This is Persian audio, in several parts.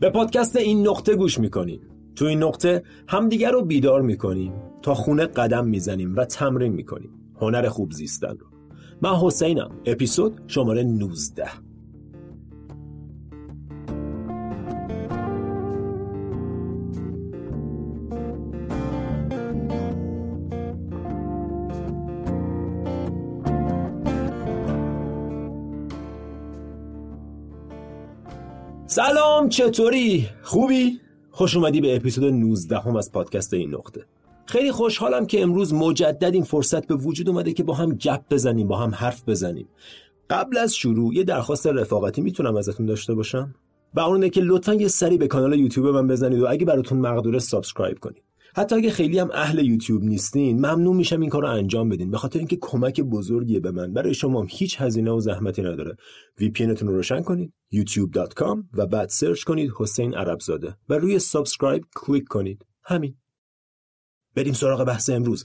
به پادکست این نقطه گوش می‌کنیم تو این نقطه همدیگر رو بیدار می‌کنیم تا خونه قدم می‌زنیم و تمرین می‌کنیم. هنر خوب زیستن رو. من حسینم. اپیزود شماره 19 سلام چطوری؟ خوبی؟ خوش اومدی به اپیزود 19 هم از پادکست این نقطه خیلی خوشحالم که امروز مجدد این فرصت به وجود اومده که با هم گپ بزنیم با هم حرف بزنیم قبل از شروع یه درخواست رفاقتی می‌تونم ازتون داشته باشم و اونه که لطفا یه سری به کانال یوتیوب من بزنید و اگه براتون مقدوره subscribe کنید حتی اگه خیلی هم اهل یوتیوب نیستین ممنون میشم این کار رو انجام بدین. به خاطر اینکه کمک بزرگیه به من. برای شما هم هیچ هزینه و زحمتی نداره. VPN رو روشن کنید youtube.com و بعد search کنید حسین عربزاده و روی subscribe کلیک کنید. همین. بریم سراغ بحث امروز.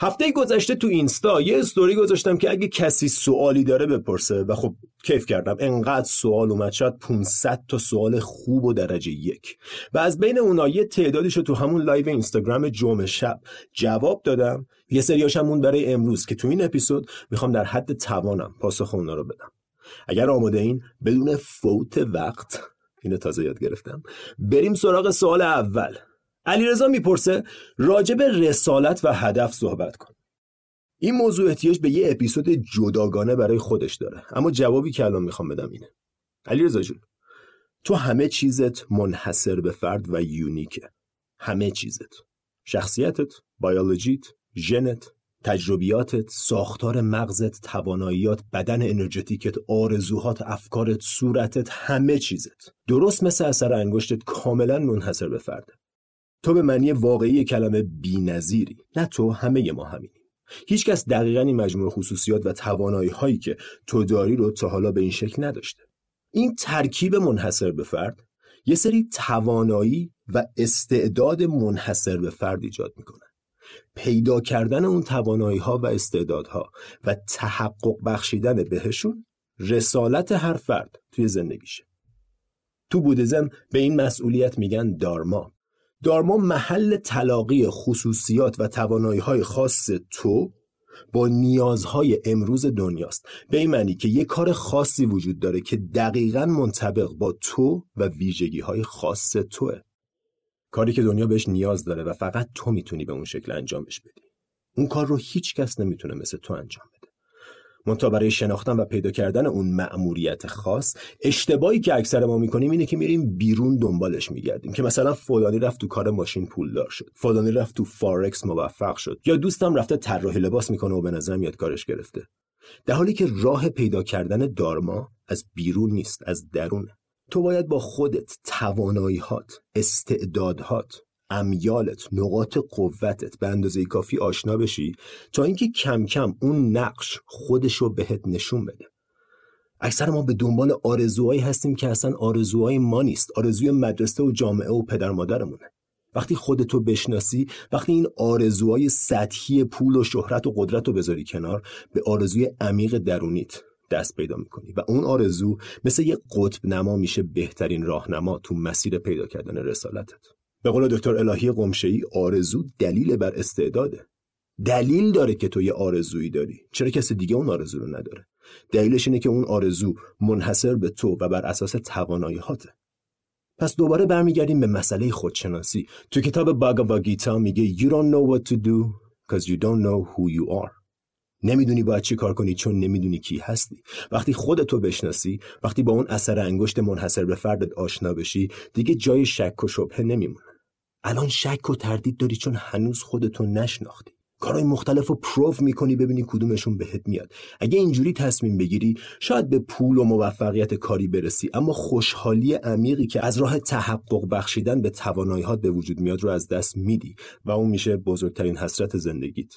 هفته گذشته تو اینستا یه استوری گذاشتم که اگه کسی سوالی داره بپرسه و خب کیف کردم. انقدر سوال اومد شاید 500 تا سوال خوب و درجه یک. و از بین اونا یه تعدادیشو تو همون live اینستاگرام جمعه شب جواب دادم. یه سریاش هم موند برای امروز که تو این اپیزود می‌خوام در حد توانم پاسخ اونا رو بدم. اگر آماده این بدون فوت وقت اینو تازه یاد گرفتم. بریم سراغ سوال اول. علیرضا می‌پرسه راجع به رسالت و هدف صحبت کن. این موضوع احتیاج به یه اپیزود جداگانه برای خودش داره. اما جوابی که الان می‌خوام بدم اینه. علیرضا جون تو همه چیزت منحصر به فرد و یونیکه. همه چیزت. شخصیتت بیولوژیت ژنت تجربیاتت ساختار مغزت تواناییات بدن انرژتیکت آرزوهات افکارت صورتت همه چیزت. درست مثل اثر انگشتت کاملا منحصر به فرده. تو به معنی واقعی کلمه بی‌نظیری. نه تو همه ما همینیم. هیچکس دقیقا این مجموع خصوصیات و توانایی هایی که تو داری رو تا حالا به این شکل نداشته. این ترکیب منحصر به فرد یه سری توانایی و استعداد منحصر به فرد ایجاد می‌کنه. پیدا کردن اون توانایی ها و استعدادها و تحقق بخشیدن بهشون رسالت هر فرد توی زندگیشه. تو بودزم به این مسئولیت میگن دارما. دارما محل تلاقی خصوصیات و توانایی های خاص تو با نیازهای امروز دنیاست. به این معنی که یه کار خاصی وجود داره که دقیقا منطبق با تو و ویژگی های خاص توه. کاری که دنیا بهش نیاز داره و فقط تو می‌تونی به اون شکل انجامش بدی. اون کار رو هیچ کس نمی‌تونه مثل تو انجام بده. منتها برای شناختن و پیدا کردن اون مأموریت خاص اشتباهی که اکثر ما می‌کنیم اینه که میریم بیرون دنبالش میگردیم که مثلا فلانی رفت تو کار ماشین پولدار شد فلانی رفت تو فارکس موفق شد یا دوستم رفته طراحی لباس می‌کنه و به نظر میاد کارش گرفته. در حالی که راه پیدا کردن دارما از بیرون نیست از درونه. تو باید با خودت تواناییهات استعدادهات امیالت نقاط قوتت به اندازه کافی آشنا بشی تا اینکه کم کم اون نقش خودش رو بهت نشون بده. اکثر ما به دنبال آرزوهایی هستیم که اصلا آرزوهای ما نیست. آرزوی مدرسه و جامعه و پدر مادرمونه. وقتی خودتو بشناسی وقتی این آرزوهای سطحی پول و شهرت و قدرت رو بذاری کنار به آرزوی عمیق درونیت دست پیدا می‌کنی و اون آرزو مثل یه قطب نما میشه بهترین راهنما تو مسیر پیدا کردن رسالتت. به قول دکتر الهی قمشه‌ای آرزو دلیل بر استعداده. دلیل داره که تو یه آرزویی داری. چرا کسی دیگه اون آرزو رو نداره؟ دلیلش اینه که اون آرزو منحصر به تو و بر اساس تواناییاته پس دوباره برمیگردیم به مسئله خودشناسی. تو کتاب باگاواگیتا میگه You don't know what to do because you don't know who you are. نمی‌دونی باید چی کار کنی چون نمی‌دونی کی هستی. وقتی خودتو بشناسی وقتی با اون اثر انگشت منحصر به فردت آشنا بشی دیگه جای شک و شبهه نمیمونه. الان شک و تردید داری چون هنوز خودتو نشناختی. کارهای مختلف رو پروف می‌کنی ببینی کدومشون بهت میاد. اگه اینجوری تصمیم بگیری شاید به پول و موفقیت کاری برسی اما خوشحالی عمیقی که از راه تحقق بخشیدن به تواناییات به وجود میاد رو از دست میدی و اون میشه بزرگترین حسرت زندگیت.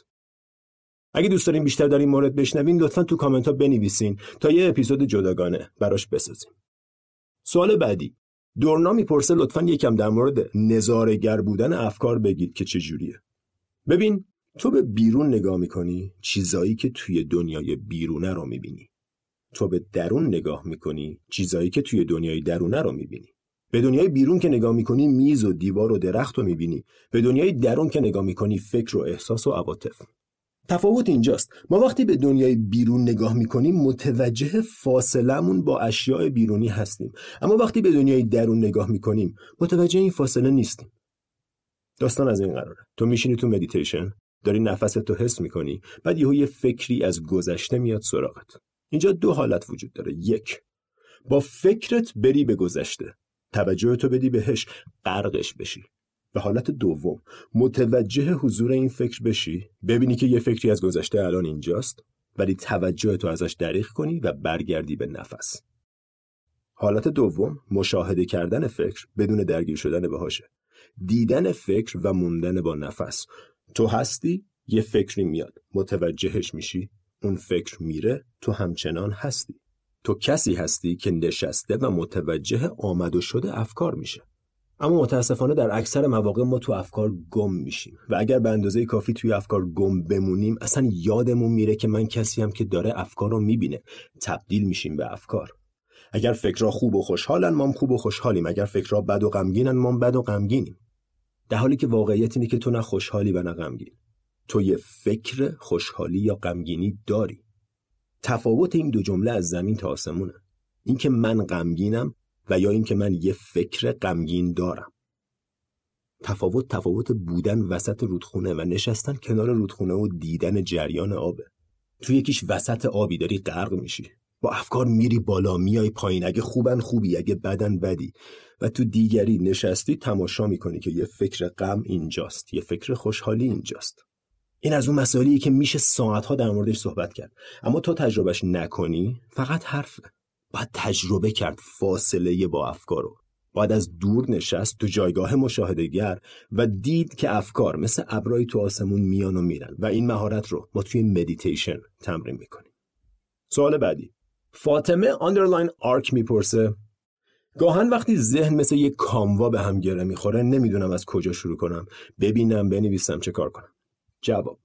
اگه دوست دارین بیشتر در این مورد بشنوین لطفا تو کامنت ها بنویسین تا یه اپیزود جداگانه براش بسازیم. سوال بعدی. دورنا می‌پرسه لطفا یکم در مورد نظارگر بودن افکار بگید که چجوریه ببین تو به بیرون نگاه می‌کنی چیزایی که توی دنیای بیرونه رو می‌بینی. تو به درون نگاه می‌کنی چیزایی که توی دنیای درونه رو می‌بینی. به دنیای بیرون که نگاه می‌کنی میز و دیوار و درخت رو می‌بینی. به دنیای درون که نگاه می‌کنی فکر و احساس و عواطف. تفاوت اینجاست. ما وقتی به دنیای بیرون نگاه می‌کنیم متوجه فاصلمون با اشیاء بیرونی هستیم. اما وقتی به دنیای درون نگاه می‌کنیم متوجه این فاصله نیستیم. داستان از این قراره. تو میشینی تو مدیتیشن داری نفست تو حس می‌کنی بعد یهو یه فکری از گذشته میاد سراغت. اینجا دو حالت وجود داره. یک با فکرت بری به گذشته. توجه تو بدی بهش غرقش بشی. به حالت دوم. متوجه حضور این فکر بشی؟ ببینی که یه فکری از گذشته الان اینجاست ولی توجه تو ازش دریغ کنی و برگردی به نفس. حالت دوم مشاهده کردن فکر بدون درگیر شدن بهاشه دیدن فکر و موندن با نفس. تو هستی یه فکری میاد. متوجهش میشی اون فکر میره تو همچنان هستی. تو کسی هستی که نشسته و متوجه آمد و شده افکار میشه. اما متاسفانه در اکثر مواقع ما تو افکار گم میشیم و اگر به اندازه کافی توی افکار گم بمونیم اصلا یادمون میره که من کسی هم که داره افکار رو می‌بینه. تبدیل میشیم به افکار. اگر فکرها خوب و خوشحالن ما خوب و خوشحالیم. اگر فکرها بد و غمگینن ما بد و غمگینیم. در حالی که واقعیت اینه که تو نه خوشحالی و نه غمگین. تو یه فکر خوشحالی یا غمگینی داری. تفاوت این دو جمله از زمین تا آسمونه. اینکه من غمگینم و یا اینکه من یه فکر غمگین دارم. تفاوت تفاوت بودن وسط رودخونه و نشستن کنار رودخونه و دیدن جریان آبه تو یکیش وسط آبی داری غرق میشی. با افکار میری بالا میای پایین. اگه خوبن خوبی اگه بدن بدی. و تو دیگری نشستی تماشا می‌کنی که یه فکر غم اینجاست یه فکر خوشحالی اینجاست. این از اون مسائلیه که میشه ساعتها در موردش صحبت کرد. اما تو تجربهش نکنی فقط حرفه. باید تجربه کرد فاصله با افکار رو باید از دور نشست تو جایگاه مشاهدهگر و دید که افکار مثل ابرای تو آسمون میان و میرن و این مهارت رو ما توی مدیتیشن تمرین می‌کنیم. سوال بعدی. فاطمه underline آرک می‌پرسه. گاهن وقتی ذهن مثل یک کاموا به هم گره می‌خوره نمی‌دونم از کجا شروع کنم. ببینم بنویسم چه کار کنم؟ جواب.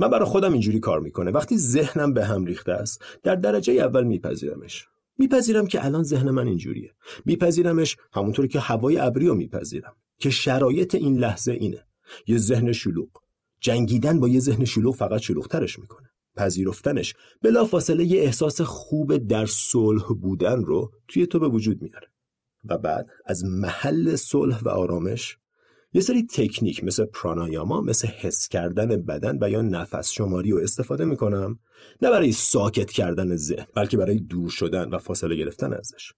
من برای خودم اینجوری کار می‌کنه. وقتی ذهنم به هم ریخته است در درجه اول میپذیرمش. میپذیرم که الان ذهن من اینجوریه. میپذیرمش همونطوری که هوای ابری رو میپذیرم که شرایط این لحظه اینه. یه ذهن شلوغ. جنگیدن با یه ذهن شلوغ فقط شلوغترش می‌کنه. پذیرفتنش بلا فاصله یه احساس خوب در صلح بودن رو توی تو به وجود میاره. و بعد از محل صلح و آرامش یه سری تکنیک مثل پرانایاما مثل حس کردن بدن و یا نفس شماری رو استفاده می‌کنم. نه برای ساکت کردن ذهن بلکه برای دور شدن و فاصله گرفتن ازش.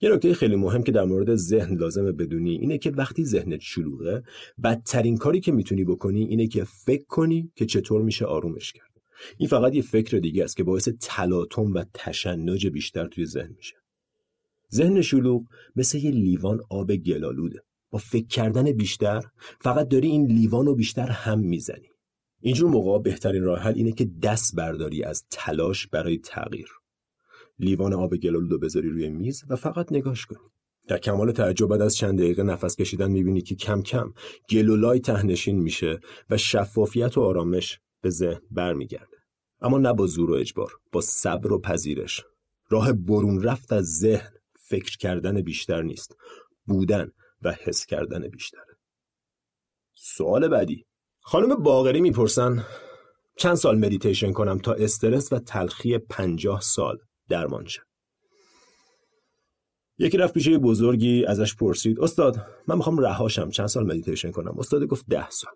یه نکته خیلی مهم که در مورد ذهن لازمه بدونی اینه که وقتی ذهنت شلوغه بدترین کاری که می‌تونی بکنی اینه که فکر کنی که چطور میشه آرومش کرد. این فقط یه فکر دیگه است که باعث تلاطم و تشنج بیشتر توی ذهن میشه. ذهن شلوغ مثل یه لیوان آب گلالوده. فکر کردن بیشتر فقط داری این لیوان رو بیشتر هم می‌زنی. اینجور موقع بهترین راه حل اینه که دست برداری از تلاش برای تغییر. لیوان آب گلالود رو بذاری روی میز و فقط نگاش کنی. در کمال تعجب بعد از چند دقیقه نفس کشیدن می‌بینی که کم کم گلولای تهنشین میشه و شفافیت و آرامش به ذهن برمیگرده. اما نه با زور و اجبار با صبر و پذیرش. راه برون رفت از ذهن فکر کردن بیشتر نیست. بودن و حس کردن بیشتره. سوال بعدی. خانم باغری می‌پرسن چند سال مدیتیشن کنم تا استرس و تلخی پنجاه سال درمان شه؟ یکی رفت پیش بزرگی ازش پرسید استاد من می‌خوام رهاشم چند سال مدیتیشن کنم؟ استاد گفت ده سال.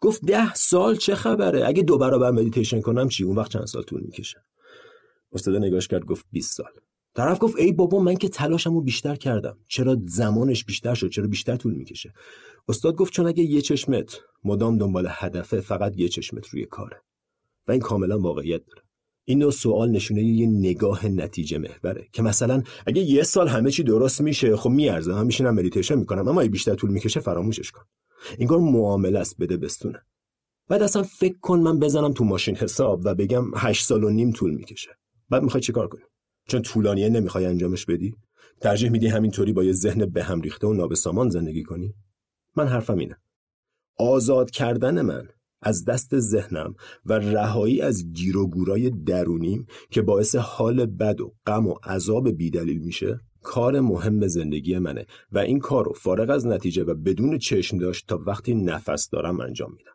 گفت ده سال چه خبره؟ اگه دو برابر مدیتیشن کنم چی؟ اون وقت چند سال طول می‌کشه؟ استاد نگاش کرد گفت 20 سال. طرف گفت ای بابا من که تلاشمو بیشتر کردم. چرا زمانش بیشتر شد؟ چرا بیشتر طول می‌کشه؟ استاد گفت چون اگه یه چشمت مدام دنبال هدفه فقط یه چشمت روی کاره. و این کاملا واقعیت داره. این نوع سوال نشونه یه نگاه نتیجه محوره که مثلا اگه یه سال همه چی درست میشه خب میارزه من میشینم مدیتیشن می‌کنم. اما بیشتر طول می‌کشه فراموشش کن. انگار معامله است بده بستونه. بعد اصلا فکر کن من بزنم تو ماشین حساب و بگم هشت سال و نیم طول می‌کشه. بعد می‌خوای چیکار کنی؟ چون طولانیه نمی‌خوای انجامش بدی؟ ترجیح میدی همینطوری با یه ذهن به هم ریخته و نابسامان زندگی کنی؟ من حرفم اینه. آزاد کردن من از دست ذهنم و رهایی از گیر و درونیم که باعث حال بد و غم و عذاب بیدلیل میشه کار مهم زندگی منه و این کار رو فارغ از نتیجه و بدون چشم داشت تا وقتی نفس دارم انجام میدم.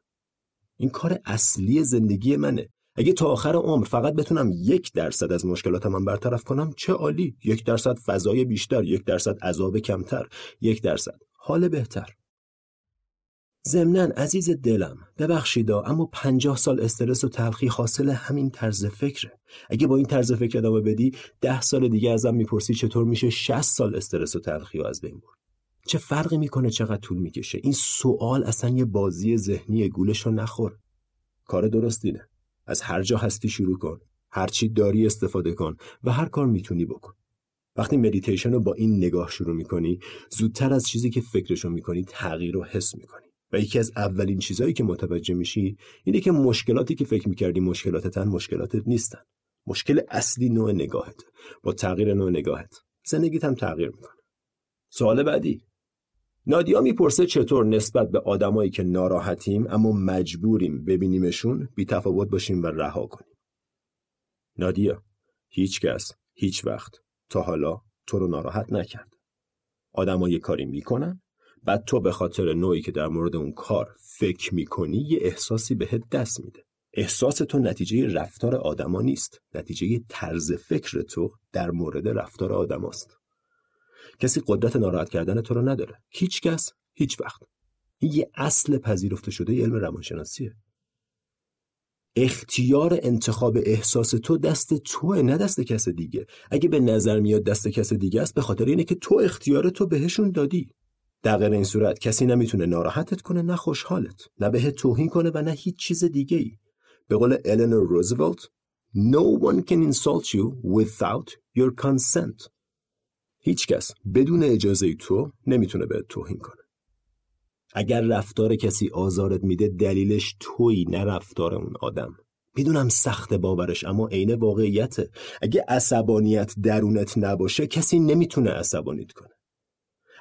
این کار اصلی زندگی منه. اگه تا آخر عمر فقط بتونم یک درصد از مشکلات من برطرف کنم چه عالی. یک درصد فضای بیشتر یک درصد عذاب کمتر یک درصد. حال بهتر. ضمنا عزیز دلم ببخشیدا اما پنجاه سال استرس و تلخی حاصل همین طرز فکره. اگه با این طرز فکر ادامه بدی ده سال دیگه ازم می‌پرسی چطور میشه 60 سال استرس و تلخی رو از بین برد. چه فرقی می‌کنه چقدر طول می‌کشه؟ این سوال اصلا یه بازی ذهنی گولش رو نخور. کار درست اینه. از هر جا هستی شروع کن. هرچی داری استفاده کن و هر کار می‌تونی بکن. وقتی مدیتیشن رو با این نگاه شروع می‌کنی زودتر از چیزی که فکرشو می‌کنی تغییر رو حس می‌کنی. و یکی از اولین چیزهایی که متوجه میشی اینه که مشکلاتی که فکر می‌کردی مشکلاتتن مشکلاتت نیستن. مشکل اصلی نوع نگاهت. با تغییر نوع نگاهت. زندگیت هم تغییر می‌کنه. سوال بعدی. نادیا می‌پرسه چطور نسبت به آدمایی که ناراحتیم اما مجبوریم ببینیمشون بی تفاوت باشیم و رها کنیم. نادیا هیچ کس هیچ وقت تا حالا تو رو ناراحت نکرد. آدمایی یه کاری می‌کنن بعد تو به خاطر نوعی که در مورد اون کار فکر می‌کنی یه احساسی بهت دست میده. احساس تو نتیجه رفتار آدما نیست نتیجه طرز فکر تو در مورد رفتار آدماست. کسی قدرت ناراحت کردن تو رو نداره. هیچ کس هیچ وقت. این یه اصل پذیرفته شده علم روانشناسیه. اختیار انتخاب احساس تو دست توه نه دست کس دیگه. اگه به نظر میاد دست کس دیگه است به خاطر اینه که تو اختیار تو بهشون دادی. در غیر این صورت کسی نمی‌تونه ناراحتت کنه نه خوشحالت نه بهت توهین کنه و نه هیچ چیز دیگه ای به قول النور روزولت No one can insult you without your consent. هیچ کس بدون اجازه تو نمی‌تونه بهت توهین کنه. اگر رفتار کسی آزارت میده دلیلش تویی نه رفتار اون آدم. می‌دونم سخت باورش اما عین واقعیته. اگه عصبانیت درونت نباشه کسی نمی‌تونه عصبانیت کنه.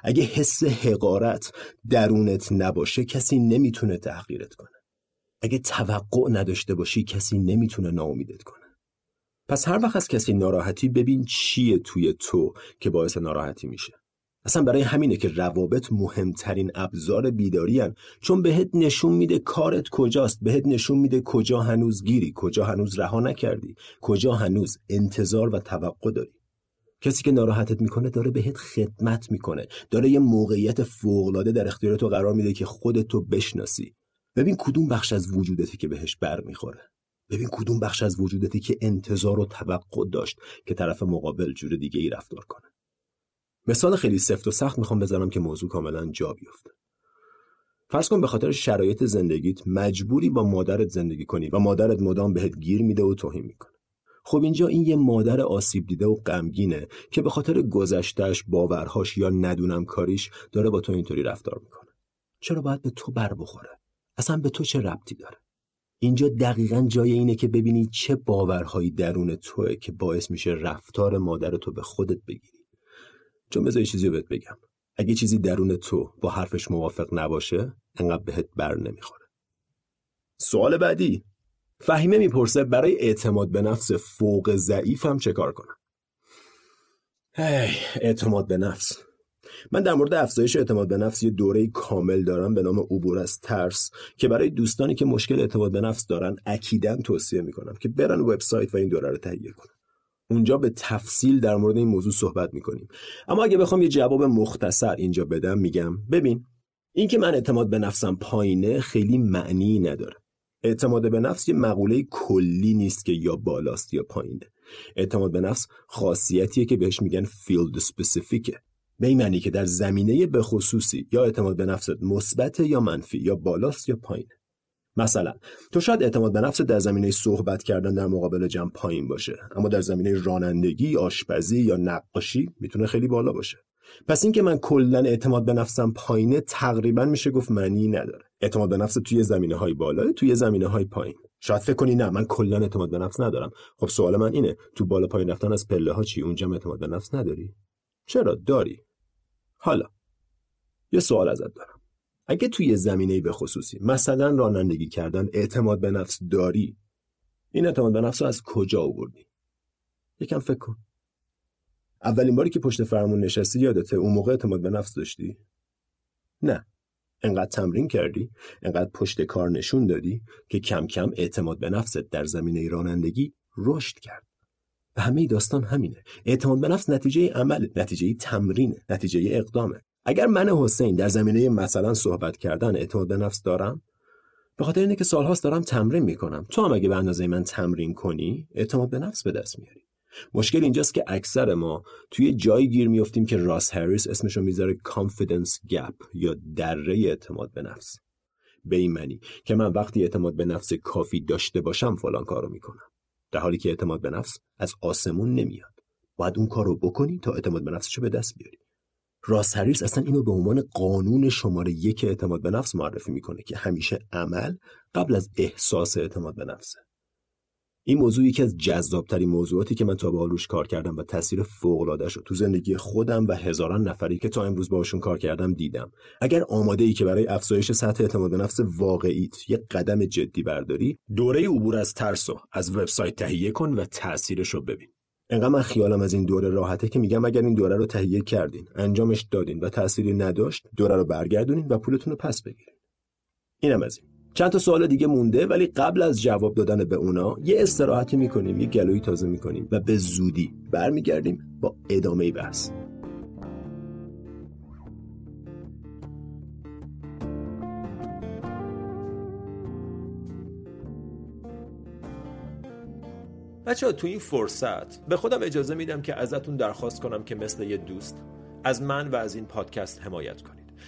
اگه حس حقارت درونت نباشه کسی نمی‌تونه تحقیرت کنه. اگه توقع نداشته باشی کسی نمی‌تونه ناامیدت کنه. پس هر وقت از کسی ناراحتی ببین چیه توی تو که باعث ناراحتی میشه. اصلا برای همینه که روابط مهمترین ابزار بیداری هن. چون بهت نشون میده کارت کجاست بهت نشون میده کجا هنوز گیری کجا هنوز رها نکردی کجا هنوز انتظار و توقع داری. کسی که ناراحتت می‌کنه داره بهت خدمت می‌کنه. داره یه موقعیت فوقالعاده در اختیار تو قرار میده که خودتو بشناسی. ببین کدوم بخش از وجودتی که بهش بر می‌خوره ببین کدوم بخش از وجودتی که انتظار و توقع داشت که طرف مقابل جور دیگه ای رفتار کنه. مثال خیلی سفت و سخت می‌خوام بزنم که موضوع کاملا جا بیفته. فرض کن به خاطر شرایط زندگیت مجبوری با مادرت زندگی کنی و مادرت مدام بهت گیر میده و توهین می‌کنه. خب اینجا این یه مادر آسیب دیده و غمگینه که به خاطر گذشتهش باورهاش یا ندونم کاریش داره با تو اینطوری رفتار می‌کنه. چرا باید به تو بر بخوره؟ اصلا به تو چه ربطی داره؟ اینجا دقیقا جای اینه که ببینی چه باورهایی درون توه که باعث میشه رفتار مادر تو به خودت بگیری. چون بذار چیزی رو بهت بگم. اگه چیزی درون تو با حرفش موافق نباشه انقدر بهت بر نمی‌خوره. سوال بعدی. فهیمه می‌پرسه برای اعتماد به نفس فوق ضعیفم چه کار کنم؟ اعتماد به نفس. من در مورد افزایش اعتماد به نفس یه دوره کامل دارم به نام عبور از ترس که برای دوستانی که مشکل اعتماد به نفس دارن اکیدا توصیه می‌کنم که برن وبسایت و این دوره رو تهیه کنن. اونجا به تفصیل در مورد این موضوع صحبت می‌کنیم. اما اگه بخوام یه جواب مختصر اینجا بدم میگم ببین اینکه من اعتماد به نفسم پایینه خیلی معنی نداره. اعتماد به نفس یه مقوله کلی نیست که یا بالاست یا پایینه. اعتماد به نفس خاصیتیه که بهش میگن field specific ه به این معنی که در زمینه به خصوصی یا اعتماد به نفست مثبت یا منفی یا بالاست یا پایینه. مثلا تو شاید اعتماد به نفس در زمینه صحبت کردن در مقابل جمع پایین باشه اما در زمینه رانندگی، آشپزی یا نقاشی می‌تونه خیلی بالا باشه. پس اینکه من کلا اعتماد به نفسم پایینه تقریبا میشه گفت معنی نداره. اعتماد به نفس توی زمینه های بالا توی زمینه های پایین. شاید فکر کنی نه من کلا اعتماد به نفس ندارم. خب سوال من اینه تو بالا پایین رفتن از پله ها چی؟ اونجا اعتماد به نفس نداری؟ چرا؟ داری. حالا یه سوال ازت دارم. اگه توی زمینه به خصوصی مثلا رانندگی کردن اعتماد به نفس داری این اعتماد به نفس رو از کجا آوردی؟ یکم فکر کن. اولین باری که پشت فرمون نشستی یادته اون موقع اعتماد به نفس داشتی؟ نه. انقدر تمرین کردی انقدر پشت کار نشون دادی که کم کم اعتماد به نفست در زمینه رانندگی رشد کرد. و همه داستان همینه. اعتماد به نفس نتیجه عمل نتیجه تمرین نتیجه اقدامه. اگر من حسین در زمینه مثلا صحبت کردن اعتماد به نفس دارم به خاطر اینه که سالهاست دارم تمرین می‌کنم. تو هم اگه به اندازه من تمرین کنی اعتماد به نفس به دست میاری. مشکل اینجاست که اکثر ما توی جایی گیر میفتیم که راس هریس اسمشو می‌ذاره confidence gap یا دره اعتماد به نفس. به این معنی که من وقتی اعتماد به نفس کافی داشته باشم فلان کارو می‌کنم. در حالی که اعتماد به نفس از آسمون نمیاد. باید اون کار رو بکنی تا اعتماد به نفسشو به دست بیاری. راس هریس اصلا اینو به عنوان قانون شماره یک اعتماد به نفس معرفی می‌کنه که همیشه عمل قبل از احساس اعتماد به نفسه. این موضوع یکی از جذابترین موضوعاتی که من تا به حال روش کار کردم و تاثیر فوق رو تو زندگی خودم و هزاران نفری که تا امروز باشون کار کردم دیدم. اگر آماده ای که برای افزایش سطح اعتماد به نفس واقعیت یک قدم جدی برداری دوره عبور از ترسو از وبسایت تهیه کن و تاثیرش رو ببین. انقدر من خیالم از این دوره راحته که میگم اگر این دوره رو تهیه کردین انجامش دادین و تأثیری نداشت دوره رو برگردونین و پولتون رو پس بگیرین. اینم از این. چند تا سوال دیگه مونده ولی قبل از جواب دادن به اونا یه استراحتی می‌کنیم یه گلوی تازه می‌کنیم و به زودی برمیگردیم با ادامه بحث. بچه تو این فرصت به خودم اجازه میدم که ازتون درخواست کنم که مثل یه دوست از من و از این پادکست حمایت کنید.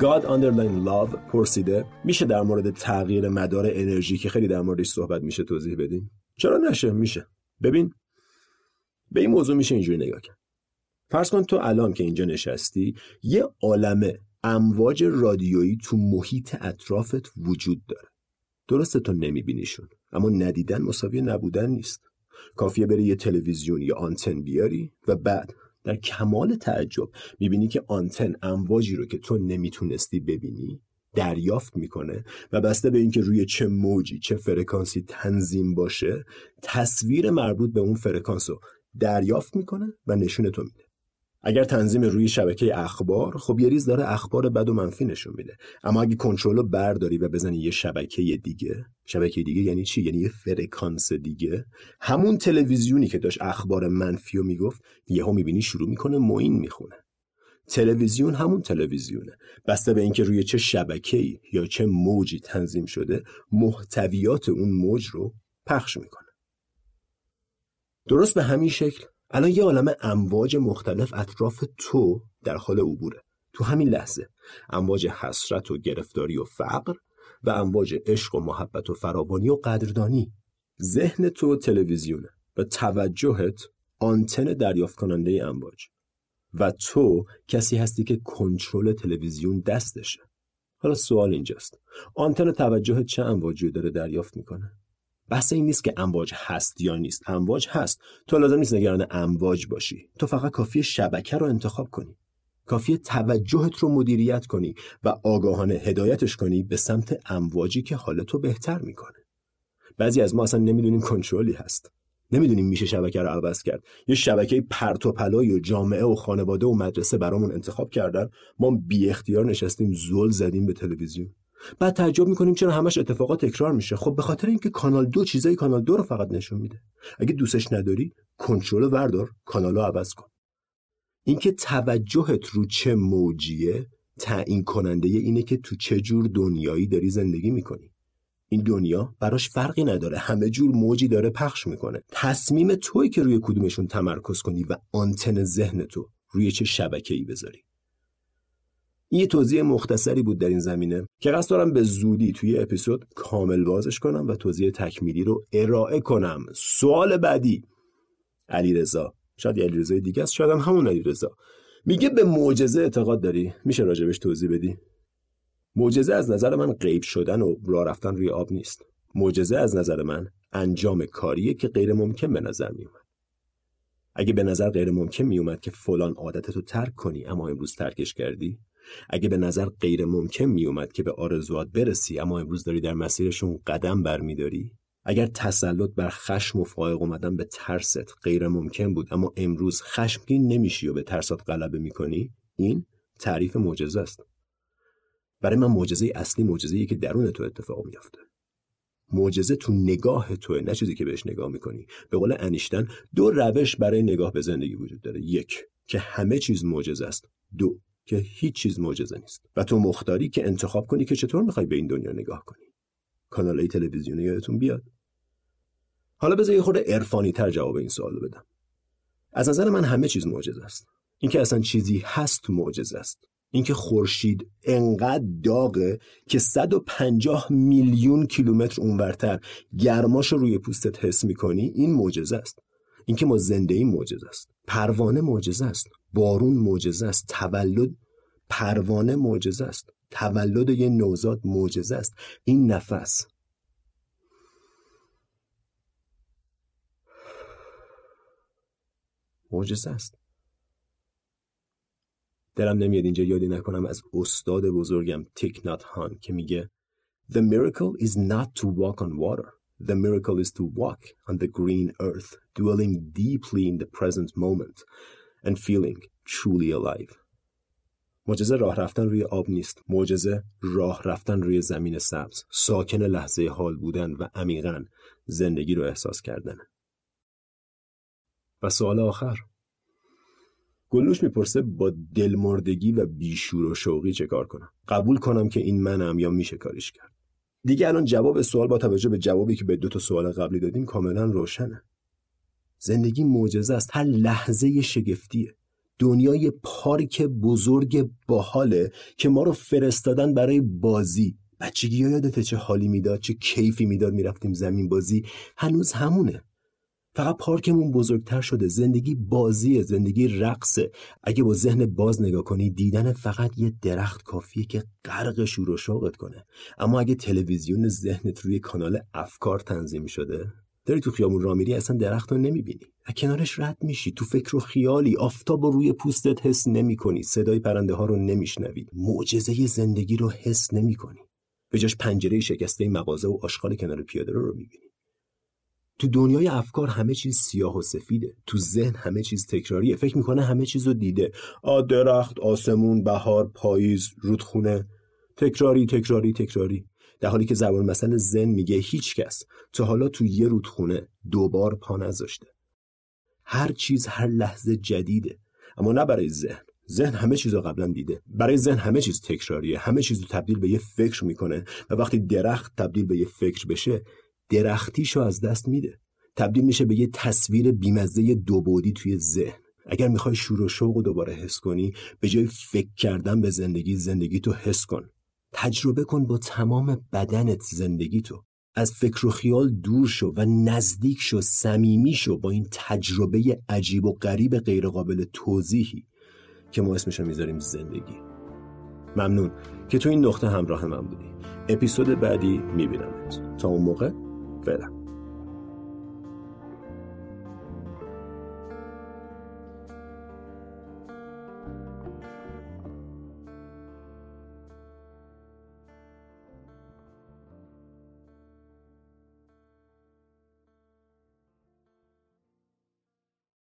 God Underline Love پرسیده میشه در مورد تغییر مدار انرژی که خیلی در موردش صحبت میشه توضیح بدین چرا نشه؟ میشه. ببین به این موضوع میشه اینجوری نگاه کرد. فرض کن تو الان که اینجا نشستی یه عالمه امواج رادیویی تو محیط اطرافت وجود داره. درسته تو نمیبینیشون اما ندیدن مساوی نبودن نیست. کافیه بری یه تلویزیون یا آنتن بیاری و بعد در کمال تعجب می‌بینی که آنتن امواجی رو که تو نمی‌تونستی ببینی دریافت می‌کنه و بسته به اینکه روی چه موجی چه فرکانسی تنظیم باشه تصویر مربوط به اون فرکانس رو دریافت می‌کنه و نشون تو میده. اگر تنظیم روی شبکه اخبار خب یه ریز داره اخبار بد و منفی نشون میده. اما اگه کنترل رو برداری و بزنی یه شبکه دیگه شبکه دیگه یعنی چی؟ یعنی یه فرکانس دیگه. همون تلویزیونی که داشت اخبار منفی رو می‌گفت یهو می‌بینی شروع می‌کنه موین می‌خونه. تلویزیون همون تلویزیونه. بسته به اینکه روی چه شبکه‌ای یا چه موجی تنظیم شده محتویات اون موج رو پخش می‌کنه. درست به همین شکل الان یه عالم امواج مختلف اطراف تو در حال عبوره. تو همین لحظه. امواج حسرت و گرفتاری و فقر و امواج عشق و محبت و فراوانی و قدردانی. ذهن تو تلویزیونه و توجهت آنتن دریافت کننده امواج. و تو کسی هستی که کنترل تلویزیون دستشه. حالا سوال اینجاست. آنتن توجهت چه امواجی داره دریافت می‌کنه؟ بحث این نیست که امواج هست یا نیست. امواج هست. تو لازم نیست نگران امواج باشی. تو فقط کافی شبکه رو انتخاب کنی. کافی توجهت رو مدیریت کنی و آگاهانه هدایتش کنی به سمت امواجی که حالتو بهتر می‌کنه. بعضی از ما اصلا نمی‌دونیم کنترلی هست. نمی‌دونیم میشه شبکه رو عوض کرد. یه شبکه پرت و پلای و جامعه و خانواده و مدرسه برامون انتخاب کردن. ما بی اختیار نشستیم زل زدیم به تلویزیون. بعد تعجب می‌کنیم چرا همش اتفاقات تکرار میشه. خب به خاطر اینکه کانال دو چیزای کانال دو رو فقط نشون میده. اگه دوستش نداری کنترل وردار کانال رو عوض کن. اینکه توجهت رو چه موجیه تعیین کننده اینه که تو چه جور دنیایی داری زندگی می‌کنی. این دنیا براش فرقی نداره. همه جور موجی داره پخش می‌کنه. تصمیم توی که روی کدومشون تمرکز کنی و آنتن ذهن تو روی چه شبکه ای بذاری. یه توضیح مختصری بود در این زمینه که قصد دارم به زودی توی اپیزود کامل بازش کنم و توضیح تکمیلی رو ارائه کنم. سوال بعدی علیرضا. شاید علیرضا دیگه است شاید هم همون علیرضا. میگه به معجزه اعتقاد داری؟ میشه راجبش توضیح بدی؟ معجزه از نظر من غیب شدن و راه رفتن روی آب نیست. معجزه از نظر من انجام کاریه که غیر ممکن به نظر میومد. اگه به نظر غیر ممکن میومد که فلان عادتتو ترک کنی اما امروز ترکش کردی اگه به نظر غیر ممکن میومد که به آرزوات برسی اما امروز داری در مسیرشون قدم برمیداری؟ اگر تسلط بر خشم و فائق اومدن به ترست غیر ممکن بود اما امروز خشمگین نمیشی و به ترسات غلبه می‌کنی؟ این تعریف معجزه است. برای من معجزه اصلی معجزه‌ای که درون تو اتفاق میافته. معجزه تو نگاه توه نه چیزی که بهش نگاه می‌کنی. به قول انیشتن دو روش برای نگاه به زندگی وجود داره. یک که همه چیز معجزه است. دو که هیچ چیز معجزه نیست. و تو مختاری که انتخاب کنی که چطور می‌خوای به این دنیا نگاه کنی؟ کانال تلویزیونی یادتون بیاد؟ حالا بذار یه خورده عرفانی تر جواب این سوال بدم. از نظر من همه چیز معجزه است. اینکه اصلا چیزی هست معجزه است. اینکه خورشید انقدر داغه که 150 میلیون کیلومتر اونورتر گرماش رو روی پوستت حس می‌کنی این معجزه است. اینکه ما زنده این معجزه است. پروانه معجزه است. بارون معجزه است. تولد پروانه معجزه است. تولد یه نوزاد معجزه است. این نفس. معجزه است. دلم نمیاد اینجا یادی نکنم از استاد بزرگم تیکنات هان که میگه The miracle is not to walk on water. The miracle is to walk on the green earth, dwelling deeply in the present moment and feeling truly alive. معجزه راه رفتن روی آب نیست. معجزه راه رفتن روی زمین سبز. ساکن لحظه حال بودن و عمیقا زندگی رو احساس کردن. و سوال آخر گلوش می‌پرسه با دلمردگی و بیشور و شوقی چه کار کنم قبول کنم که این منم یا میشه کاریش کرد دیگه الان جواب سوال با توجه به جوابی که به دو تا سوال قبلی دادیم کاملا روشنه. زندگی معجزه است. هر لحظه شگفتیه. دنیای پارک بزرگ باحاله که ما رو فرستادن برای بازی. بچگی یادته چه حالی می‌داد چه کیفی می‌داد می‌رفتیم زمین بازی؟ هنوز همونه. فقط پارکمون بزرگتر شده. زندگی بازیه زندگی رقصه. اگه با ذهن باز نگاه کنی دیدن فقط یه درخت کافیه که غرق شور و شوقت کنه. اما اگه تلویزیون ذهنت روی کانال افکار تنظیم شده داری تو خیابون را میری اصلا درخت رو نمی‌بینی. از کنارش رد میشی. تو فکر و خیالی. آفتاب رو روی پوستت حس نمی‌کنی. صدای پرنده ها رو نمیشنوی. معجزه زندگی رو حس نمی‌کنی. به جاش پنجره شکسته مغازه و آشغال کنار پیاده رو, رو می‌بینی. تو دنیای افکار همه چیز سیاه و سفیده. تو ذهن همه چیز تکراریه. فکر می‌کنه همه چیز رو دیده. آ درخت آسمون بهار پاییز رودخونه. تکراری تکراری تکراری. در حالی که زبان مثلا ذهن میگه هیچ کس تا حالا تو یه رودخونه دوبار پا نذاشته. هر چیز هر لحظه جدیده. اما نه برای ذهن. ذهن همه چیز رو قبلا دیده. برای ذهن همه چیز تکراریه. همه چیز رو تبدیل به یه فکر می‌کنه. و وقتی درخت تبدیل به یه فکر بشه درختیشو از دست میده. تبدیل میشه به یه تصویر بیمزه دوبودی توی ذهن. اگر می‌خوای شور و شوق رو دوباره حس کنی به جای فکر کردن به زندگی زندگی تو حس کن. تجربه کن با تمام بدنت زندگی تو. از فکر و خیال دور شو و نزدیک شو صمیمی شو با این تجربه عجیب و غریب غیرقابل توضیحی که ما اسمشو می‌ذاریم زندگی. ممنون که تو این نقطه همراه من بودی. اپیزود بعدی میبینمت. تا اون موقع 对了